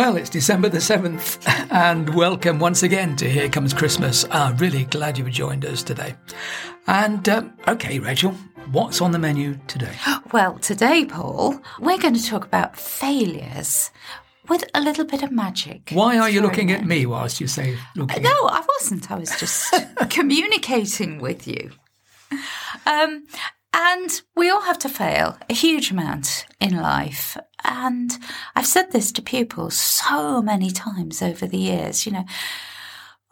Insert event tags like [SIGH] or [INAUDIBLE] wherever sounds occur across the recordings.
Well, it's December the 7th, [LAUGHS] and welcome once again to Here Comes Christmas. I'm really glad you've joined us today. And, um, okay, Rachel, what's on the menu today? [GASPS] Well, today, Paul, we're going to talk about failures with a little bit of magic. Why are you looking at me whilst you say looking No, I wasn't. I was just [LAUGHS] communicating with you. Um, and we all have to fail a huge amount in life. And I've said this to pupils so many times over the years, you know.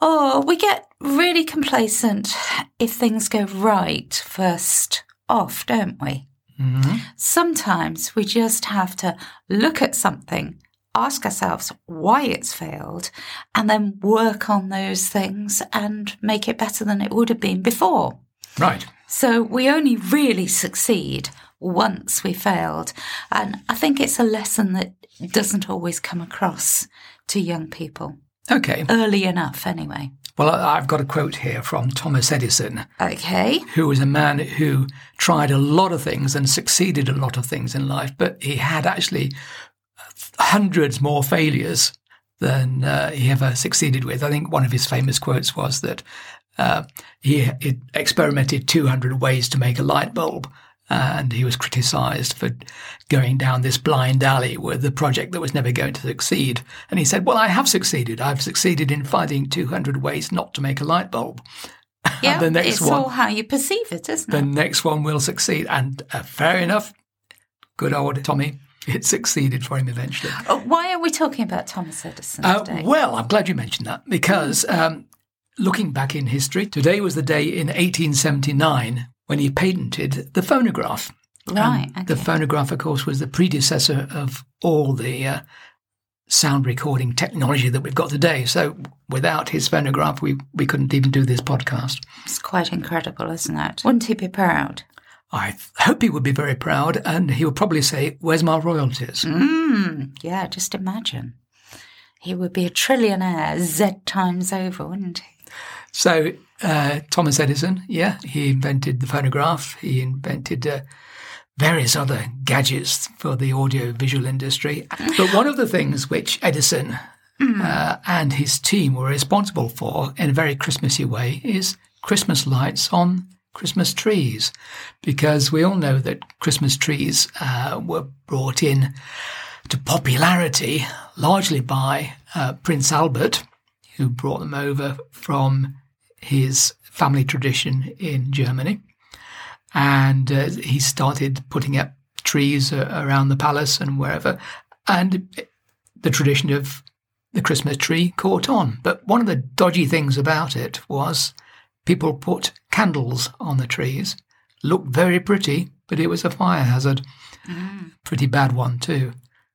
Oh, we get really complacent if things go right first off, don't we? Mm-hmm. Sometimes we just have to look at something, ask ourselves why it's failed, and then work on those things and make it better than it would have been before. Right. So we only really succeed once we failed. And I think it's a lesson that doesn't always come across to young people Okay. early enough, anyway. Well, I've got a quote here from Thomas Edison, Okay. who was a man who tried a lot of things and succeeded a lot of things in life, but he had actually hundreds more failures than uh, he ever succeeded with. I think one of his famous quotes was that uh, he, he experimented 200 ways to make a light bulb. And he was criticized for going down this blind alley with a project that was never going to succeed. And he said, Well, I have succeeded. I've succeeded in finding 200 ways not to make a light bulb. [LAUGHS] Yeah, the next it's one- all how you perceive it, isn't the it? next one will succeed. And uh, fair enough, good old Tommy, it succeeded for him eventually. Oh, Why are we talking about Thomas Edison Uh, today? well, I'm glad you mentioned that because um, looking back in history, today was the day in 1879 when he patented the phonograph. right. The phonograph, of course, was the predecessor of all the uh, sound recording technology that we've got today. So without his phonograph, we, we couldn't even do this podcast. It's quite incredible, isn't it? Wouldn't he be proud? I th- hope he would be very proud and he would probably say, Where's my royalties? Mm, yeah, just imagine. He would be a trillionaire Z times over, wouldn't he? So, uh, Thomas Edison, yeah, he invented the phonograph. He invented uh, various other gadgets for the audio visual industry. But one of the things which Edison uh, and his team were responsible for in a very Christmassy way is Christmas lights on Christmas trees. Because we all know that Christmas trees uh, were brought in to popularity largely by uh, Prince Albert, who brought them over from his family tradition in Germany. And uh, he started putting up trees uh, around the palace and wherever. And the tradition of the Christmas tree caught on. But one of the dodgy things about it was people put candles on the trees. Looked very pretty, but it was a fire hazard. Pretty bad one, too.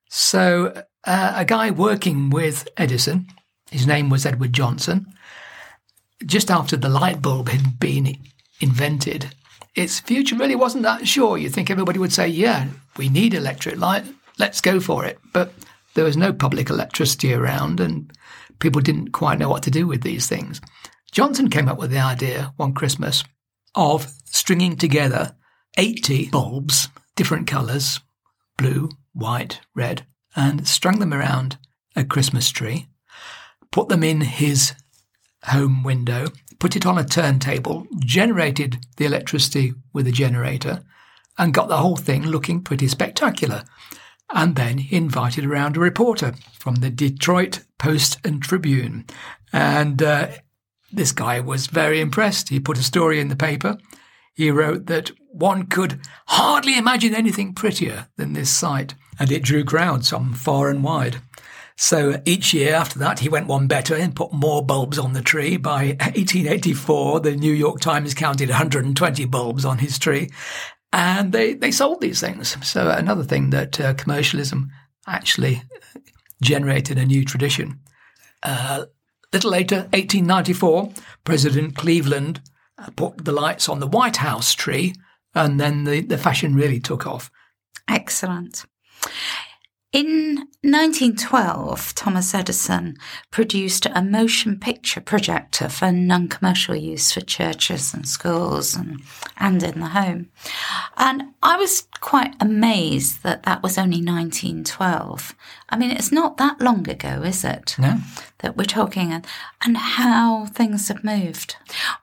So, uh, a guy working with Edison, his name was Edward Johnson, just after the light bulb had been invented, its future really wasn't that sure. You'd think everybody would say, yeah, we need electric light, let's go for it. But there was no public electricity around and people didn't quite know what to do with these things. Johnson came up with the idea one Christmas of stringing together 80 bulbs, different colours, blue, white, red, and strung them around a Christmas tree, put them in his home window, put it on a turntable, generated the electricity with a generator, and got the whole thing looking pretty spectacular. And then he invited around a reporter from the Detroit Post and Tribune. And uh, this guy was very impressed. He put a story in the paper. He wrote that one could hardly imagine anything prettier than this sight, and it drew crowds from far and wide. So each year after that, he went one better and put more bulbs on the tree. By 1884, the New York Times counted 120 bulbs on his tree, and they, they sold these things. So another thing that uh, commercialism actually generated a new tradition. Uh, little later, 1894, President Cleveland uh, put the lights on the White House tree, and then the, the fashion really took off. Excellent. In 1912, Thomas Edison produced a motion picture projector for non commercial use for churches and schools and, and in the home. And I was quite amazed that that was only 1912. I mean, it's not that long ago, is it? No. That we're talking and, and how things have moved.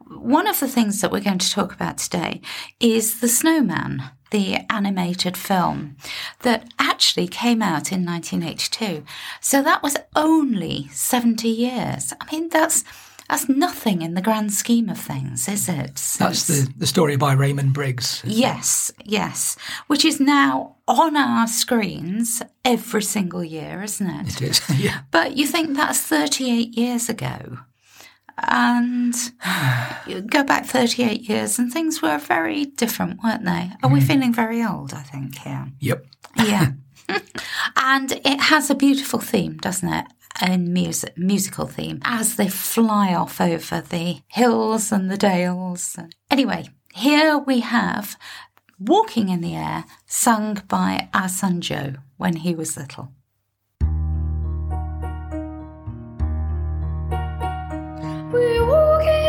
One of the things that we're going to talk about today is the snowman the animated film that actually came out in 1982. So that was only 70 years. I mean, that's that's nothing in the grand scheme of things, is it? That's the, the story by Raymond Briggs. Yes, yes. Which is now on our screens every single year, isn't it? It is, [LAUGHS] yeah. But you think that's 38 years ago and you go back 38 years and things were very different, weren't they? Are mm. we feeling very old, I think, here? Yep. Yeah. [LAUGHS] and it has a beautiful theme, doesn't it? A music, musical theme as they fly off over the hills and the dales. Anyway, here we have Walking in the Air, sung by our son Joe when he was little. We walk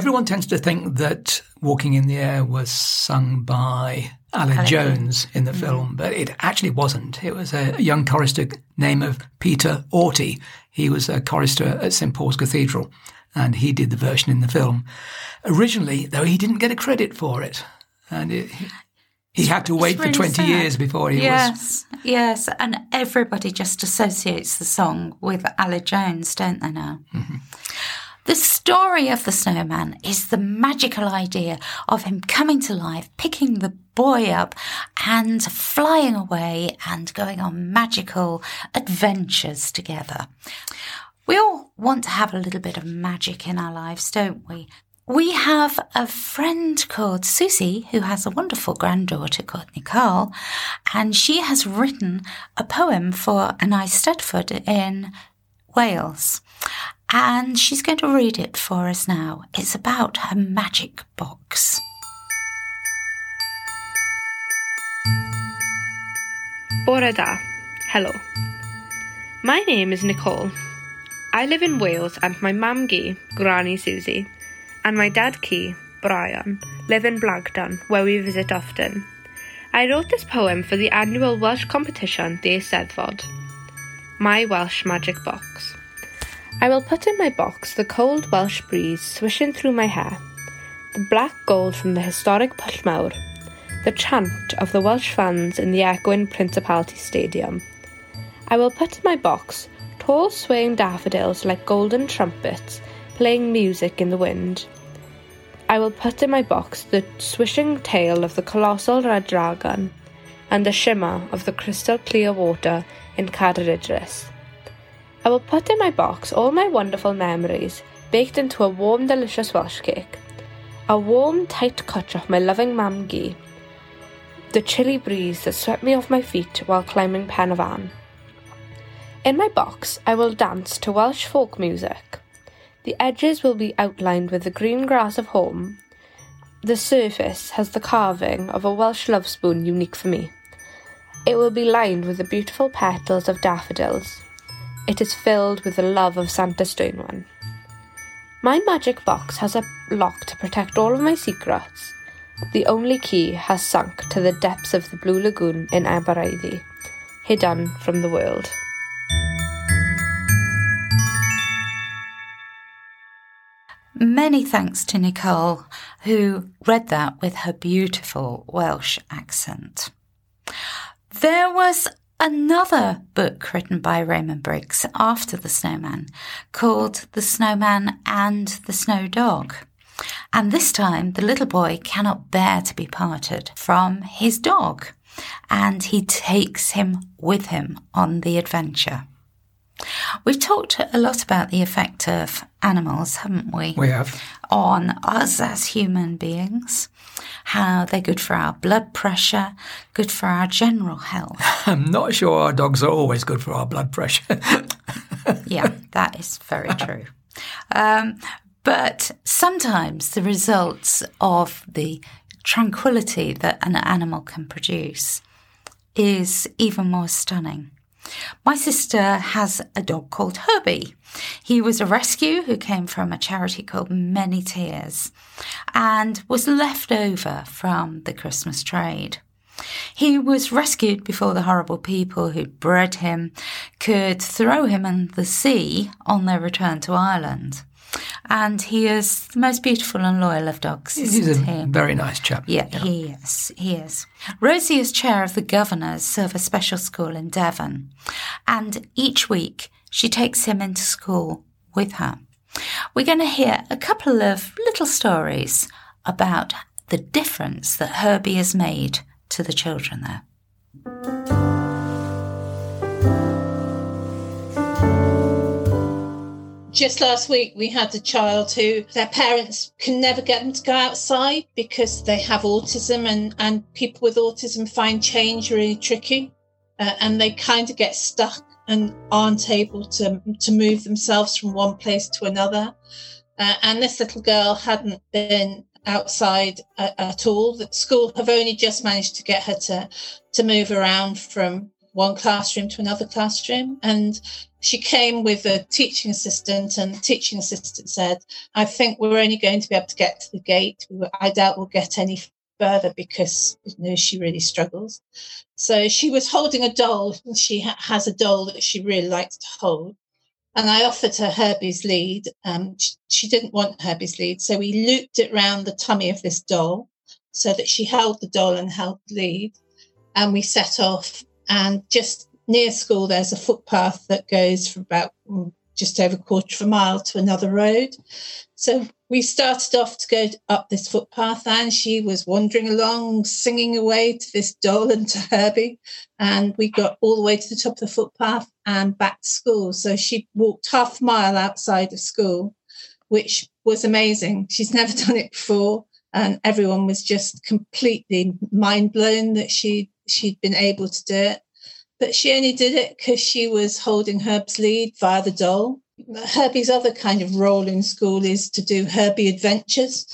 Everyone tends to think that Walking in the Air was sung by Aled Jones in the mm-hmm. film, but it actually wasn't. It was a young chorister named of Peter Auty. He was a chorister at St Paul's Cathedral, and he did the version in the film. Originally, though, he didn't get a credit for it, and it, he, he had to wait really for 20 sad. years before he yes, was. Yes, yes. And everybody just associates the song with Aled Jones, don't they now? Mm-hmm. The story of the snowman is the magical idea of him coming to life, picking the boy up and flying away and going on magical adventures together. We all want to have a little bit of magic in our lives, don't we? We have a friend called Susie who has a wonderful granddaughter called Nicole, and she has written a poem for an Eisteddfod in Wales and she's going to read it for us now. It's about her magic box. Bore da. Hello. My name is Nicole. I live in Wales and my Mamgu, Granny Susie, and my Dadcu, Brian, live in Blagdon, where we visit often. I wrote this poem for the annual Welsh competition, the Eisteddfod. My Welsh Magic Box. I will put in my box the cold Welsh breeze swishing through my hair, the black gold from the historic Pwll Mawr, the chant of the Welsh fans in the echoing Principality Stadium. I will put in my box tall swaying daffodils like golden trumpets playing music in the wind. I will put in my box the swishing tail of the colossal red dragon and the shimmer of the crystal clear water in Idris. I will put in my box all my wonderful memories baked into a warm, delicious Welsh cake, a warm, tight cut of my loving mam the chilly breeze that swept me off my feet while climbing Pen y Fan. In my box, I will dance to Welsh folk music. The edges will be outlined with the green grass of home. The surface has the carving of a Welsh love spoon unique for me. It will be lined with the beautiful petals of daffodils. It is filled with the love of Santes Dwynwen. My magic box has a lock to protect all of my secrets. The only key has sunk to the depths of the Blue Lagoon in Aberystwyth, hidden from the world. Many thanks to Nicole, who read that with her beautiful Welsh accent. There was another book written by Raymond Briggs after The Snowman called The Snowman and the Snow Dog. And this time, the little boy cannot bear to be parted from his dog, and he takes him with him on the adventure. We've talked a lot about the effect of animals, haven't we? We have. On us as human beings, how they're good for our blood pressure, good for our general health. [LAUGHS] I'm not sure our dogs are always good for our blood pressure. [LAUGHS] yeah, that is very true. Um, but sometimes the results of the tranquility that an animal can produce is even more stunning. My sister has a dog called Herbie. He was a rescue who came from a charity called Many Tears and was left over from the Christmas trade. He was rescued before the horrible people who'd bred him could throw him in the sea on their return to Ireland. And he is the most beautiful and loyal of dogs. He's a he? very nice chap. Yeah, he is. He is. Rosie is chair of the governors of a Special School in Devon, and each week she takes him into school with her. We're going to hear a couple of little stories about the difference that Herbie has made to the children there. Just last week, we had a child who their parents can never get them to go outside because they have autism, and, and people with autism find change really tricky. Uh, and they kind of get stuck and aren't able to, to move themselves from one place to another. Uh, and this little girl hadn't been outside at, at all. The school have only just managed to get her to, to move around from one classroom to another classroom. And she came with a teaching assistant, and the teaching assistant said, I think we're only going to be able to get to the gate. I doubt we'll get any further because you know she really struggles. So she was holding a doll, and she ha- has a doll that she really likes to hold. And I offered her Herbie's lead. Um, she, she didn't want Herbie's lead, so we looped it round the tummy of this doll so that she held the doll and held the lead. And we set off. And just near school, there's a footpath that goes for about mm, just over a quarter of a mile to another road. So we started off to go up this footpath, and she was wandering along, singing away to this doll and to Herbie. And we got all the way to the top of the footpath and back to school. So she walked half a mile outside of school, which was amazing. She's never [LAUGHS] done it before. And everyone was just completely mind blown that she she'd been able to do it. But she only did it because she was holding Herb's lead via the doll. Herbie's other kind of role in school is to do Herbie adventures.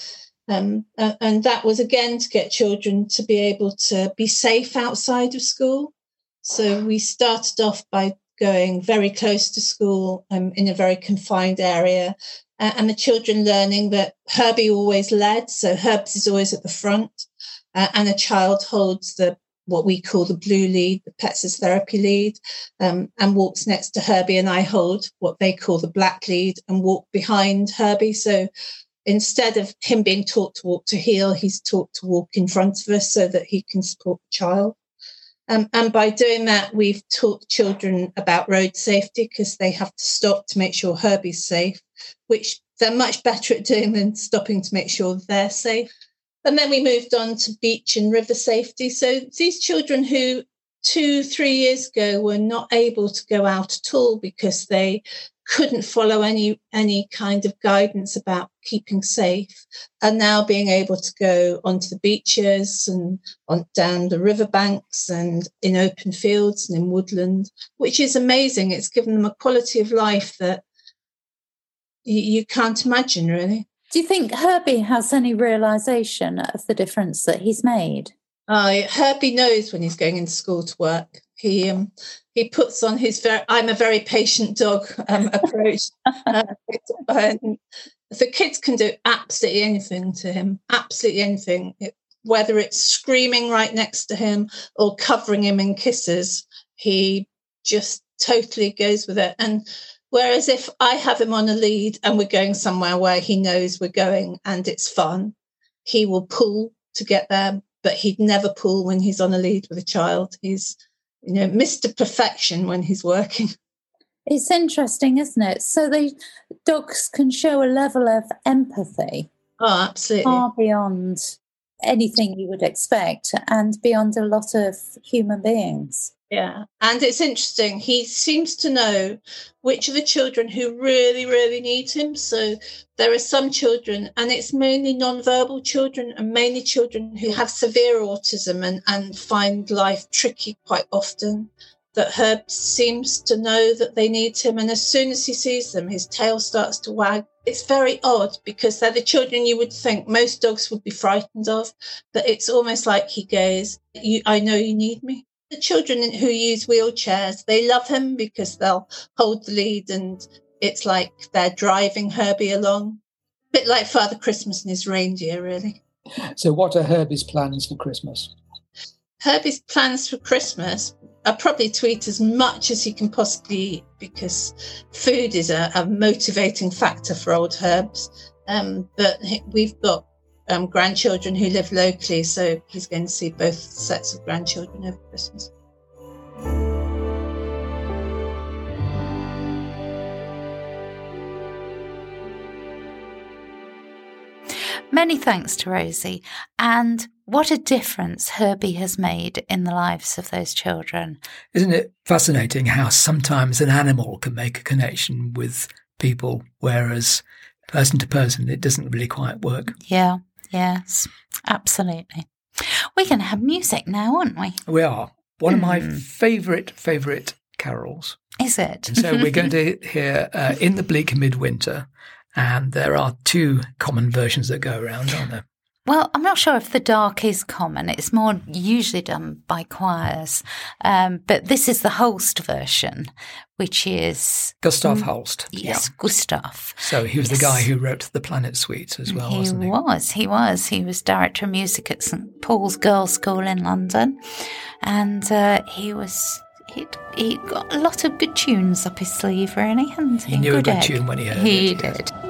Um, and that was again to get children to be able to be safe outside of school. So we started off by going very close to school um, in a very confined area. Uh, and the children learning that Herbie always led. So Herbs is always at the front. Uh, and a child holds the what we call the blue lead, the pets therapy lead, um, and walks next to Herbie. And I hold what they call the black lead and walk behind Herbie. So instead of him being taught to walk to heel, he's taught to walk in front of us so that he can support the child. Um, and by doing that, we've taught children about road safety because they have to stop to make sure Herbie's safe, which they're much better at doing than stopping to make sure they're safe. And then we moved on to beach and river safety. So these children who two, three years ago were not able to go out at all because they couldn't follow any any kind of guidance about keeping safe and now being able to go onto the beaches and on down the riverbanks and in open fields and in woodland which is amazing it's given them a quality of life that you, you can't imagine really do you think herbie has any realization of the difference that he's made uh, Herbie knows when he's going into school to work. He um, he puts on his very I'm a very patient dog um, [LAUGHS] approach. uh, and the kids can do absolutely anything to him, absolutely anything. It, whether it's screaming right next to him or covering him in kisses, he just totally goes with it. And whereas if I have him on a lead and we're going somewhere where he knows we're going and it's fun, he will pull to get there, but he'd never pull when he's on a lead with a child. He's you know, Mr. Perfection when he's working. It's interesting, isn't it? So the dogs can show a level of empathy. Oh, absolutely. Far beyond anything you would expect and beyond a lot of human beings. Yeah. And it's interesting. He seems to know which of the children who really, really need him. So there are some children, and it's mainly non-verbal children and mainly children who have severe autism and, and find life tricky quite often. That Herb seems to know that they need him. And as soon as he sees them, his tail starts to wag. It's very odd because they're the children you would think most dogs would be frightened of. But it's almost like he goes, I know you need me the children who use wheelchairs, they love him because they'll hold the lead and it's like they're driving Herbie along. A bit like Father Christmas and his reindeer, really. So, what are Herbie's plans for Christmas? Herbie's plans for Christmas are probably to eat as much as he can possibly eat because food is a, a motivating factor for old Herbs. Um, but we've got um, grandchildren who live locally, so he's going to see both sets of grandchildren over Christmas. Many thanks to Rosie, and what a difference Herbie has made in the lives of those children. Isn't it fascinating how sometimes an animal can make a connection with people, whereas person to person it doesn't really quite work? Yeah. Yes, absolutely. We're going to have music now, aren't we? We are. One of my Hmm. favourite, favourite carols. Is it? So we're going to [LAUGHS] hear uh, In the Bleak Midwinter. And there are two common versions that go around, aren't there? Well, I'm not sure if the Darke is common. It's more usually done by choirs. Um, but this is the Holst version, which is, Gustav Holst. yes, Gustav. So he was the guy who wrote the Planet Suites as well, he wasn't he? was. He was. He was director of music at St Paul's Girls' School in London, and uh, he was. He he got a lot of good tunes up his sleeve, really, hadn't he? He knew a good egg. tune when he heard He it, yes. did. In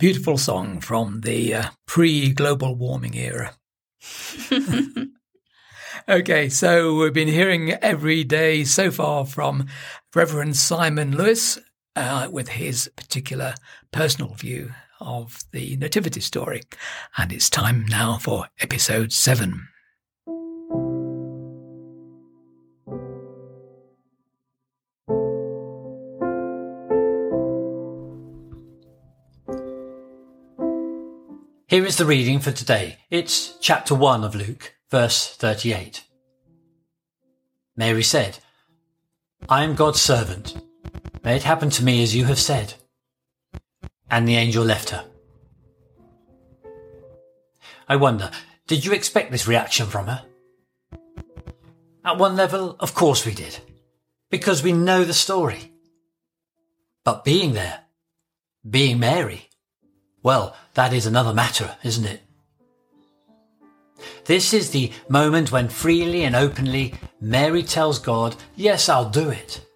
beautiful song from the uh, pre global warming era. [LAUGHS] okay, so we've been hearing every day so far from Reverend Simon Lewis uh, with his particular personal view of the Nativity story. And it's time now for episode seven. Here is the reading for today. It's chapter 1 of Luke, verse 38. Mary said, I am God's servant. May it happen to me as you have said. And the angel left her. I wonder, did you expect this reaction from her? At one level, of course we did, because we know the story. But being there, being Mary, well, that is another matter, isn't it? This is the moment when freely and openly Mary tells God, Yes, I'll do it.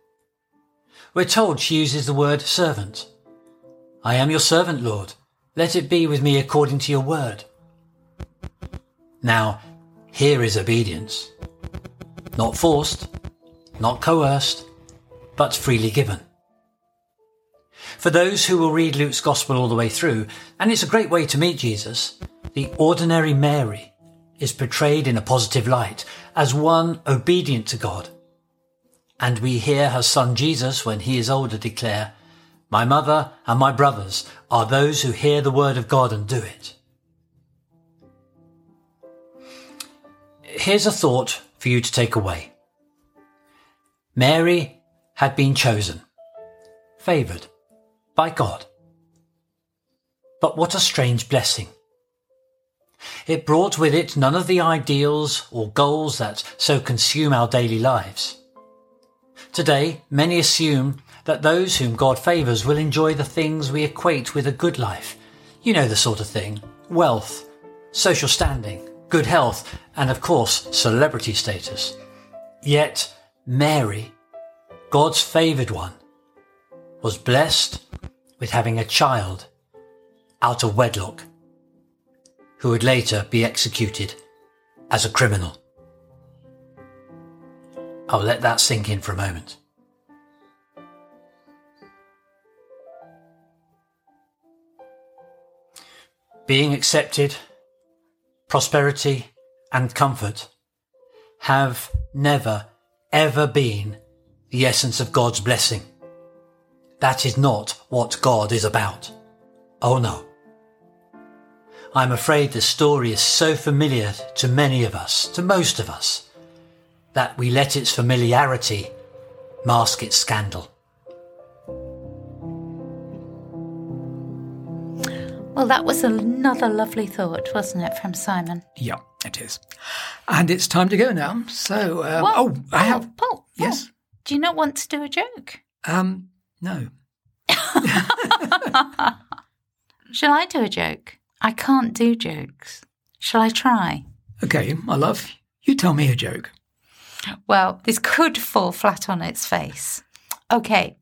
We're told she uses the word servant. I am your servant, Lord. Let it be with me according to your word. Now, here is obedience. Not forced, not coerced, but freely given. For those who will read Luke's Gospel all the way through, and it's a great way to meet Jesus, the ordinary Mary is portrayed in a positive light as one obedient to God. And we hear her son Jesus, when he is older, declare, My mother and my brothers are those who hear the word of God and do it. Here's a thought for you to take away. Mary had been chosen, favoured, by God. But what a strange blessing. It brought with it none of the ideals or goals that so consume our daily lives. Today, many assume that those whom God favours will enjoy the things we equate with a good life. You know the sort of thing wealth, social standing, good health, and of course, celebrity status. Yet, Mary, God's favoured one, was blessed with having a child out of wedlock who would later be executed as a criminal. I'll let that sink in for a moment. Being accepted, prosperity, and comfort have never, ever been the essence of God's blessing. That is not what God is about. Oh no. I'm afraid the story is so familiar to many of us, to most of us, that we let its familiarity mask its scandal. Well, that was another lovely thought, wasn't it, from Simon? Yeah, it is. And it's time to go now. So, um, Well, oh, I have. Paul, Paul, Yes. Do you not want to do a joke? Um, no. Hmm. [LAUGHS] Shall I do a joke? I can't do jokes. Shall I try? Okay, my love, you tell me a joke. Well, this could fall flat on its face. Okay,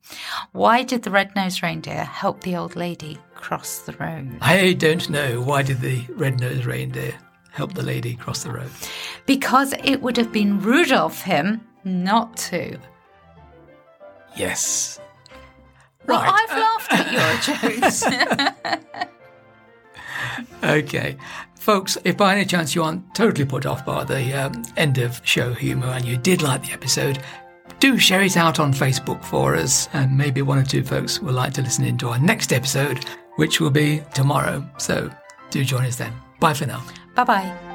why did the red-nosed reindeer help the old lady cross the road? I don't know. Why did the red-nosed reindeer help the lady cross the road? Because it would have been rude of him not to. Yes. Well, Right. I've laughed at your [LAUGHS] jokes. [LAUGHS] Okay. Folks, if by any chance you aren't totally put off by the um, end of show humour and you did like the episode, do share it out on Facebook for us, and maybe one or two folks will like to listen in to our next episode, which will be tomorrow. So do join us then. Bye for now. bye bye.